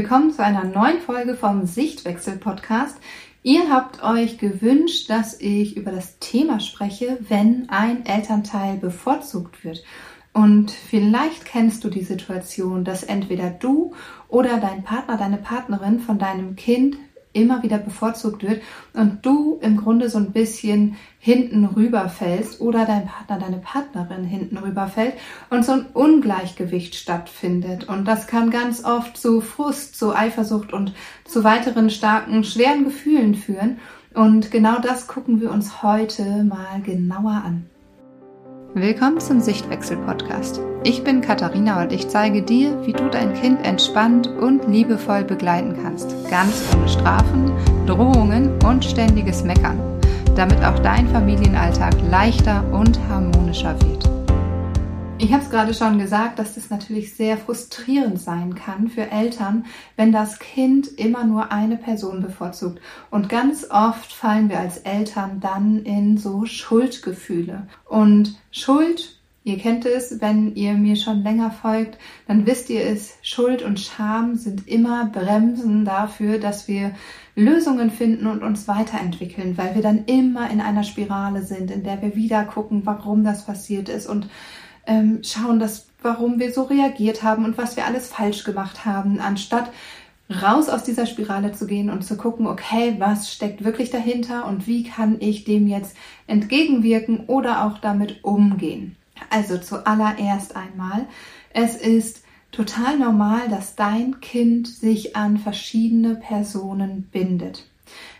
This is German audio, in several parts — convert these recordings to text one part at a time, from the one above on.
Willkommen zu einer neuen Folge vom Sichtwechsel Podcast. Ihr habt euch gewünscht, dass ich über das Thema spreche, wenn ein Elternteil bevorzugt wird. Und vielleicht kennst du die Situation, dass entweder du oder dein Partner, deine Partnerin von deinem Kind immer wieder bevorzugt wird und du im Grunde so ein bisschen hinten rüberfällst oder dein Partner, deine Partnerin hinten rüberfällt und so ein Ungleichgewicht stattfindet. Und das kann ganz oft zu Frust, zu Eifersucht und zu weiteren starken, schweren Gefühlen führen. Und genau das gucken wir uns heute mal genauer an. Willkommen zum Sichtwechsel-Podcast. Ich bin Katharina und ich zeige dir, wie du dein Kind entspannt und liebevoll begleiten kannst. Ganz ohne Strafen, Drohungen und ständiges Meckern, damit auch dein Familienalltag leichter und harmonischer wird. Ich habe es gerade schon gesagt, dass das natürlich sehr frustrierend sein kann für Eltern, wenn das Kind immer nur eine Person bevorzugt. Und ganz oft fallen wir als Eltern dann in so Schuldgefühle. Und Schuld, ihr kennt es, wenn ihr mir schon länger folgt, dann wisst ihr es, Schuld und Scham sind immer Bremsen dafür, dass wir Lösungen finden und uns weiterentwickeln, weil wir dann immer in einer Spirale sind, in der wir wieder gucken, warum das passiert ist und ähm, schauen, dass, warum wir so reagiert haben und was wir alles falsch gemacht haben, anstatt raus aus dieser Spirale zu gehen und zu gucken, okay, was steckt wirklich dahinter und wie kann ich dem jetzt entgegenwirken oder auch damit umgehen. Also zuallererst einmal, es ist total normal, dass dein Kind sich an verschiedene Personen bindet.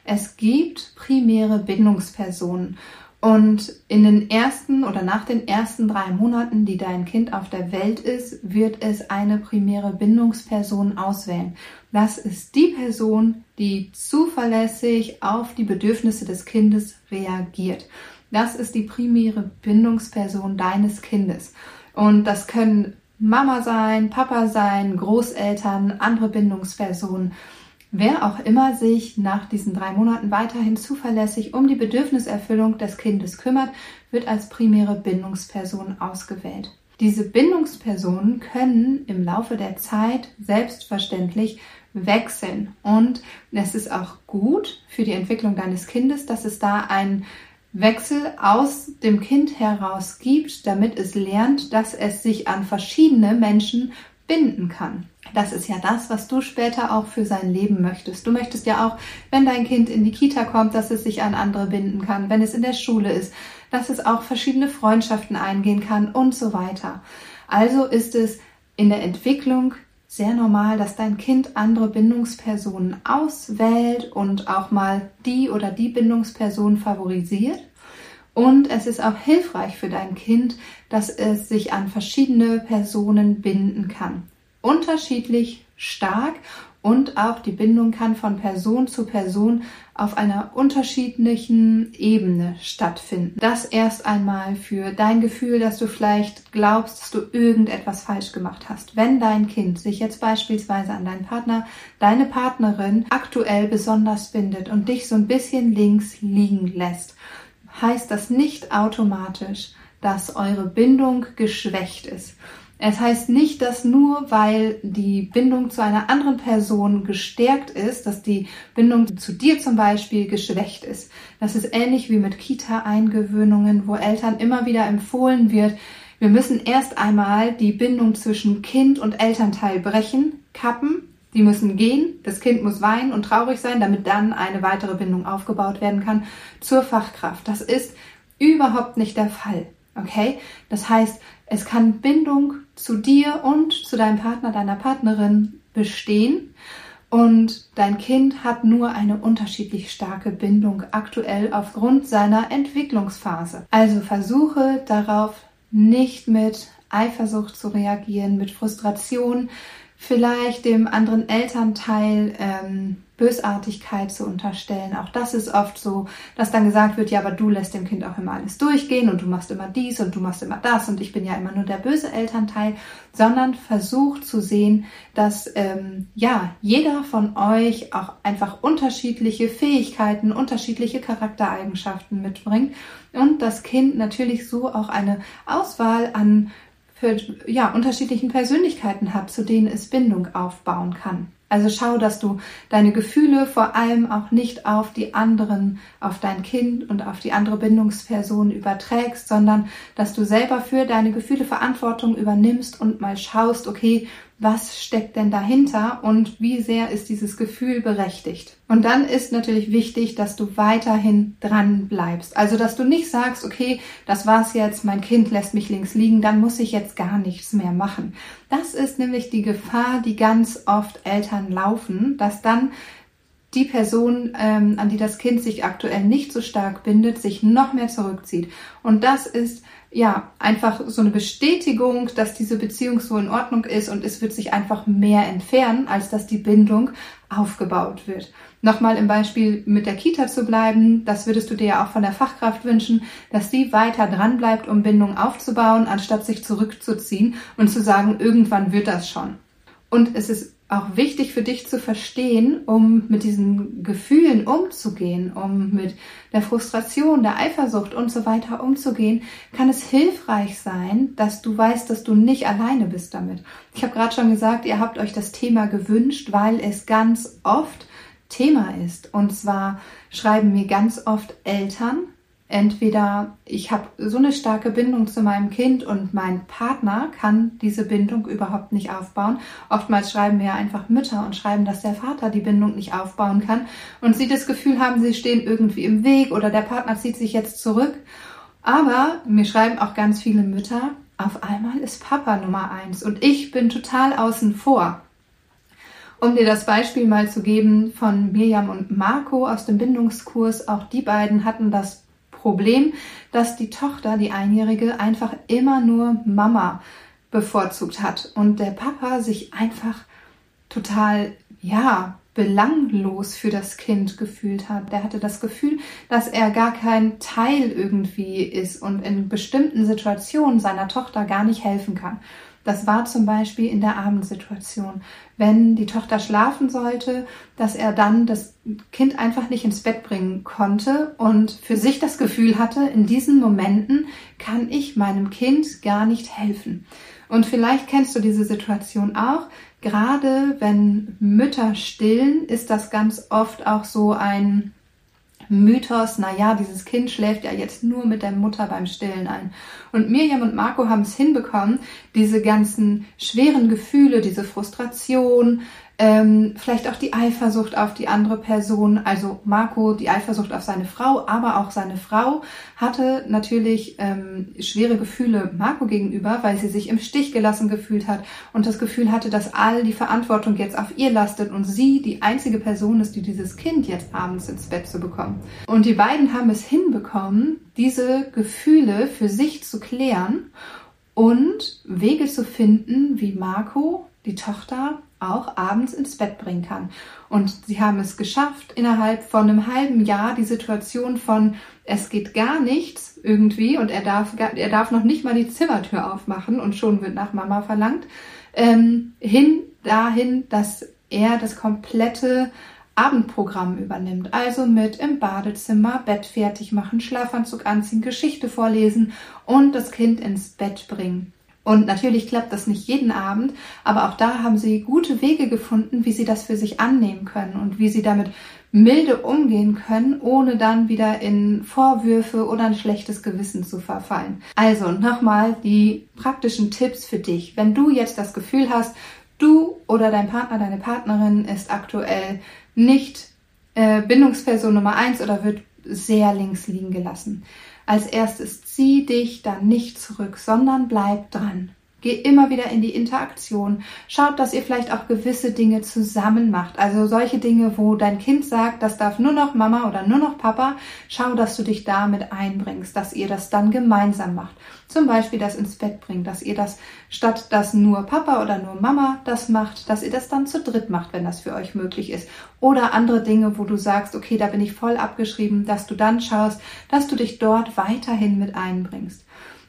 Es gibt primäre Bindungspersonen und in den ersten oder nach den ersten drei Monaten, die dein Kind auf der Welt ist, wird es eine primäre Bindungsperson auswählen. Das ist die Person, die zuverlässig auf die Bedürfnisse des Kindes reagiert. Das ist die primäre Bindungsperson deines Kindes. Und das können Mama sein, Papa sein, Großeltern, andere Bindungspersonen. Wer auch immer sich nach diesen drei Monaten weiterhin zuverlässig um die Bedürfniserfüllung des Kindes kümmert, wird als primäre Bindungsperson ausgewählt. Diese Bindungspersonen können im Laufe der Zeit selbstverständlich wechseln. Und es ist auch gut für die Entwicklung deines Kindes, dass es da einen Wechsel aus dem Kind heraus gibt, damit es lernt, dass es sich an verschiedene Menschen binden kann. Das ist ja das, was du später auch für sein Leben möchtest. Du möchtest ja auch, wenn dein Kind in die Kita kommt, dass es sich an andere binden kann, wenn es in der Schule ist, dass es auch verschiedene Freundschaften eingehen kann und so weiter. Also ist es in der Entwicklung sehr normal, dass dein Kind andere Bindungspersonen auswählt und auch mal die oder die Bindungsperson favorisiert. Und es ist auch hilfreich für dein Kind, dass es sich an verschiedene Personen binden kann. Unterschiedlich stark und auch die Bindung kann von Person zu Person auf einer unterschiedlichen Ebene stattfinden. Das erst einmal für dein Gefühl, dass du vielleicht glaubst, dass du irgendetwas falsch gemacht hast. Wenn dein Kind sich jetzt beispielsweise an deinen Partner, deine Partnerin aktuell besonders bindet und dich so ein bisschen links liegen lässt, heißt das nicht automatisch, dass eure Bindung geschwächt ist. Es heißt nicht, dass nur weil die Bindung zu einer anderen Person gestärkt ist, dass die Bindung zu dir zum Beispiel geschwächt ist. Das ist ähnlich wie mit Kita-Eingewöhnungen, wo Eltern immer wieder empfohlen wird, wir müssen erst einmal die Bindung zwischen Kind und Elternteil brechen, kappen. Die müssen gehen, das Kind muss weinen und traurig sein, damit dann eine weitere Bindung aufgebaut werden kann zur Fachkraft. Das ist überhaupt nicht der Fall. Okay? Das heißt, es kann Bindung zu dir und zu deinem Partner, deiner Partnerin bestehen. Und dein Kind hat nur eine unterschiedlich starke Bindung aktuell aufgrund seiner Entwicklungsphase. Also versuche darauf nicht mit Eifersucht zu reagieren, mit Frustration, vielleicht dem anderen Elternteil ähm, Bösartigkeit zu unterstellen. Auch das ist oft so, dass dann gesagt wird, ja, aber du lässt dem Kind auch immer alles durchgehen und du machst immer dies und du machst immer das und ich bin ja immer nur der böse Elternteil, sondern versucht zu sehen, dass ähm, ja jeder von euch auch einfach unterschiedliche Fähigkeiten, unterschiedliche Charaktereigenschaften mitbringt und das Kind natürlich so auch eine Auswahl an für, ja, unterschiedlichen Persönlichkeiten hat, zu denen es Bindung aufbauen kann. Also schau, dass du deine Gefühle vor allem auch nicht auf die anderen, auf dein Kind und auf die andere Bindungsperson überträgst, sondern dass du selber für deine Gefühle Verantwortung übernimmst und mal schaust, okay, was steckt denn dahinter und wie sehr ist dieses Gefühl berechtigt. Und dann ist natürlich wichtig, dass du weiterhin dran bleibst. Also, dass du nicht sagst, okay, das war's jetzt, mein Kind lässt mich links liegen, dann muss ich jetzt gar nichts mehr machen. Das ist nämlich die Gefahr, die ganz oft Eltern laufen, dass dann die Person, ähm, an die das Kind sich aktuell nicht so stark bindet, sich noch mehr zurückzieht. Und das ist ja, einfach so eine Bestätigung, dass diese Beziehung so in Ordnung ist und es wird sich einfach mehr entfernen, als dass die Bindung aufgebaut wird. Nochmal im Beispiel mit der Kita zu bleiben, das würdest du dir ja auch von der Fachkraft wünschen, dass sie weiter dran bleibt, um Bindung aufzubauen, anstatt sich zurückzuziehen und zu sagen, irgendwann wird das schon. Und es ist auch wichtig für dich zu verstehen, um mit diesen Gefühlen umzugehen, um mit der Frustration, der Eifersucht und so weiter umzugehen, kann es hilfreich sein, dass du weißt, dass du nicht alleine bist damit. Ich habe gerade schon gesagt, ihr habt euch das Thema gewünscht, weil es ganz oft Thema ist. Und zwar schreiben mir ganz oft Eltern, entweder ich habe so eine starke Bindung zu meinem Kind und mein Partner kann diese Bindung überhaupt nicht aufbauen. Oftmals schreiben mir einfach Mütter und schreiben, dass der Vater die Bindung nicht aufbauen kann und sie das Gefühl haben, sie stehen irgendwie im Weg oder der Partner zieht sich jetzt zurück. Aber mir schreiben auch ganz viele Mütter, auf einmal ist Papa Nummer eins und ich bin total außen vor. Um dir das Beispiel mal zu geben von Mirjam und Marco aus dem Bindungskurs, auch die beiden hatten das Problem, dass die Tochter, die Einjährige, einfach immer nur Mama bevorzugt hat und der Papa sich einfach total, ja, belanglos für das Kind gefühlt hat. Der hatte das Gefühl, dass er gar kein Teil irgendwie ist und in bestimmten Situationen seiner Tochter gar nicht helfen kann. Das war zum Beispiel in der Abendsituation, wenn die Tochter schlafen sollte, dass er dann das Kind einfach nicht ins Bett bringen konnte und für sich das Gefühl hatte, in diesen Momenten kann ich meinem Kind gar nicht helfen. Und vielleicht kennst du diese Situation auch. Gerade wenn Mütter stillen, ist das ganz oft auch so ein Mythos, naja, dieses Kind schläft ja jetzt nur mit der Mutter beim Stillen ein. Und Miriam und Marco haben es hinbekommen, diese ganzen schweren Gefühle, diese Frustration, ähm, vielleicht auch die Eifersucht auf die andere Person, also Marco die Eifersucht auf seine Frau, aber auch seine Frau hatte natürlich ähm, schwere Gefühle Marco gegenüber, weil sie sich im Stich gelassen gefühlt hat und das Gefühl hatte, dass all die Verantwortung jetzt auf ihr lastet und sie die einzige Person ist, die dieses Kind jetzt abends ins Bett zu bekommen. Und die beiden haben es hinbekommen, diese Gefühle für sich zu klären und Wege zu finden, wie Marco die Tochter auch abends ins Bett bringen kann. Und sie haben es geschafft, innerhalb von einem halben Jahr die Situation von es geht gar nichts irgendwie und er darf, er darf noch nicht mal die Zimmertür aufmachen und schon wird nach Mama verlangt, ähm, hin dahin, dass er das komplette Abendprogramm übernimmt. Also mit im Badezimmer, Bett fertig machen, Schlafanzug anziehen, Geschichte vorlesen und das Kind ins Bett bringen. Und natürlich klappt das nicht jeden Abend, aber auch da haben sie gute Wege gefunden, wie sie das für sich annehmen können und wie sie damit milde umgehen können, ohne dann wieder in Vorwürfe oder ein schlechtes Gewissen zu verfallen. Also nochmal die praktischen Tipps für dich. Wenn du jetzt das Gefühl hast, du oder dein Partner, deine Partnerin ist aktuell nicht äh, Bindungsperson Nummer eins oder wird sehr links liegen gelassen als erstes zieh dich dann nicht zurück, sondern bleib dran. Geh immer wieder in die Interaktion. Schaut, dass ihr vielleicht auch gewisse Dinge zusammen macht. Also solche Dinge, wo dein Kind sagt, das darf nur noch Mama oder nur noch Papa. Schau, dass du dich damit einbringst, dass ihr das dann gemeinsam macht. Zum Beispiel das ins Bett bringt, dass ihr das statt dass nur Papa oder nur Mama das macht, dass ihr das dann zu dritt macht, wenn das für euch möglich ist. Oder andere Dinge, wo du sagst, okay, da bin ich voll abgeschrieben, dass du dann schaust, dass du dich dort weiterhin mit einbringst.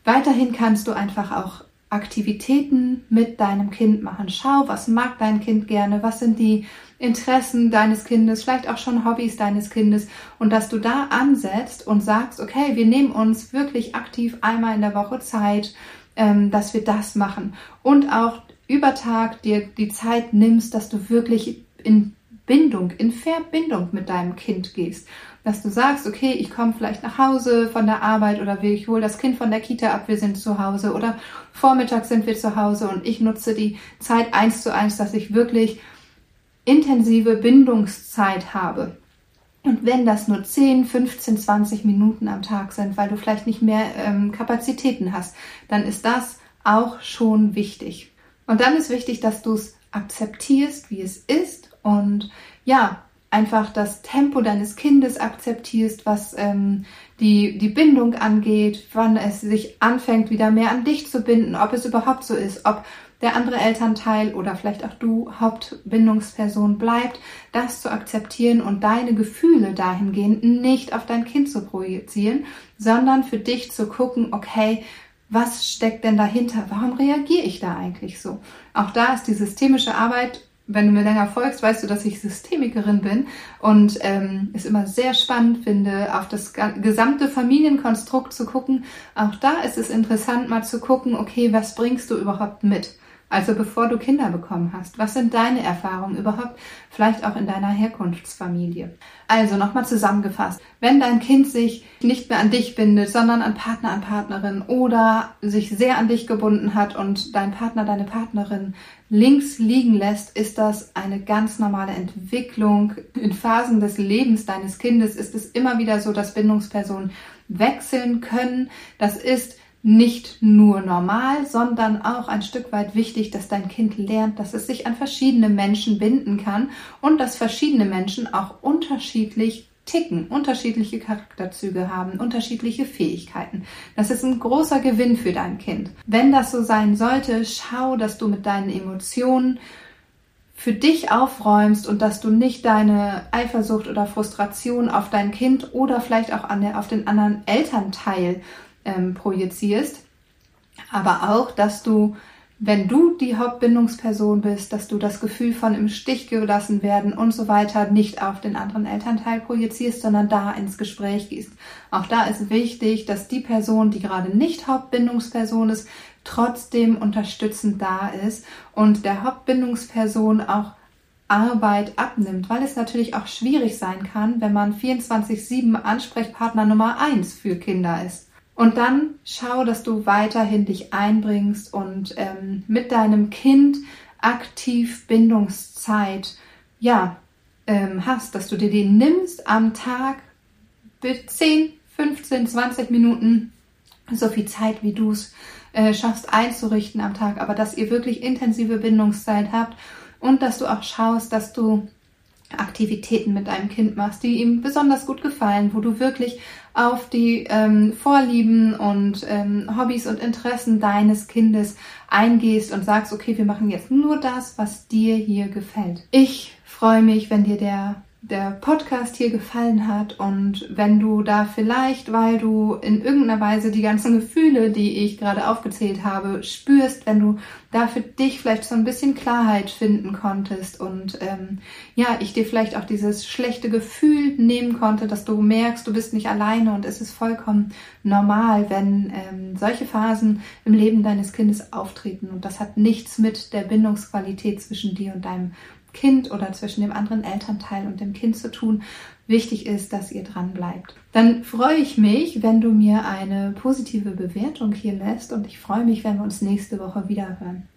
Weiterhin kannst du einfach auch Aktivitäten mit deinem Kind machen. Schau, was mag dein Kind gerne, was sind die Interessen deines Kindes, vielleicht auch schon Hobbys deines Kindes. Und dass du da ansetzt und sagst, okay, wir nehmen uns wirklich aktiv einmal in der Woche Zeit, ähm, dass wir das machen. Und auch über Tag dir die Zeit nimmst, dass du wirklich in Bindung, in Verbindung mit deinem Kind gehst. Dass du sagst, okay, ich komme vielleicht nach Hause von der Arbeit oder ich hole das Kind von der Kita ab, wir sind zu Hause oder vormittags sind wir zu Hause und ich nutze die Zeit eins zu eins, dass ich wirklich intensive Bindungszeit habe. Und wenn das nur 10, 15, 20 Minuten am Tag sind, weil du vielleicht nicht mehr ähm, Kapazitäten hast, dann ist das auch schon wichtig. Und dann ist wichtig, dass du es akzeptierst, wie es ist und ja, einfach das Tempo deines Kindes akzeptierst, was ähm, die, die Bindung angeht, wann es sich anfängt, wieder mehr an dich zu binden, ob es überhaupt so ist, ob der andere Elternteil oder vielleicht auch du Hauptbindungsperson bleibt, das zu akzeptieren und deine Gefühle dahingehend nicht auf dein Kind zu projizieren, sondern für dich zu gucken, okay, was steckt denn dahinter? Warum reagiere ich da eigentlich so? Auch da ist die systemische Arbeit wenn du mir länger folgst, weißt du, dass ich Systemikerin bin und ähm, es immer sehr spannend finde, auf das gesamte Familienkonstrukt zu gucken. Auch da ist es interessant, mal zu gucken, okay, was bringst du überhaupt mit? Also bevor du Kinder bekommen hast, was sind deine Erfahrungen überhaupt, vielleicht auch in deiner Herkunftsfamilie? Also nochmal zusammengefasst, wenn dein Kind sich nicht mehr an dich bindet, sondern an Partner, an Partnerin oder sich sehr an dich gebunden hat und dein Partner, deine Partnerin links liegen lässt, ist das eine ganz normale Entwicklung. In Phasen des Lebens deines Kindes ist es immer wieder so, dass Bindungspersonen wechseln können. Das ist nicht nur normal, sondern auch ein Stück weit wichtig, dass dein Kind lernt, dass es sich an verschiedene Menschen binden kann und dass verschiedene Menschen auch unterschiedlich ticken, unterschiedliche Charakterzüge haben, unterschiedliche Fähigkeiten. Das ist ein großer Gewinn für dein Kind. Wenn das so sein sollte, schau, dass du mit deinen Emotionen für dich aufräumst und dass du nicht deine Eifersucht oder Frustration auf dein Kind oder vielleicht auch an der, auf den anderen Elternteil ähm, projizierst, aber auch, dass du, wenn du die Hauptbindungsperson bist, dass du das Gefühl von im Stich gelassen werden und so weiter nicht auf den anderen Elternteil projizierst, sondern da ins Gespräch gehst. Auch da ist wichtig, dass die Person, die gerade nicht Hauptbindungsperson ist, trotzdem unterstützend da ist und der Hauptbindungsperson auch Arbeit abnimmt, weil es natürlich auch schwierig sein kann, wenn man 24-7 Ansprechpartner Nummer 1 für Kinder ist. Und dann schau, dass du weiterhin dich einbringst und ähm, mit deinem Kind aktiv Bindungszeit ja, ähm, hast, dass du dir die nimmst am Tag bis 10, 15, 20 Minuten, so viel Zeit, wie du es äh, schaffst einzurichten am Tag, aber dass ihr wirklich intensive Bindungszeit habt und dass du auch schaust, dass du Aktivitäten mit deinem Kind machst, die ihm besonders gut gefallen, wo du wirklich auf die ähm, Vorlieben und ähm, Hobbys und Interessen deines Kindes eingehst und sagst, okay, wir machen jetzt nur das, was dir hier gefällt. Ich freue mich, wenn dir der der Podcast hier gefallen hat und wenn du da vielleicht, weil du in irgendeiner Weise die ganzen Gefühle, die ich gerade aufgezählt habe, spürst, wenn du da für dich vielleicht so ein bisschen Klarheit finden konntest und ähm, ja, ich dir vielleicht auch dieses schlechte Gefühl nehmen konnte, dass du merkst, du bist nicht alleine und es ist vollkommen normal, wenn ähm, solche Phasen im Leben deines Kindes auftreten. Und das hat nichts mit der Bindungsqualität zwischen dir und deinem Kind oder zwischen dem anderen Elternteil und dem Kind zu tun. Wichtig ist, dass ihr dran bleibt. Dann freue ich mich, wenn du mir eine positive Bewertung hier lässt und ich freue mich, wenn wir uns nächste Woche wieder hören.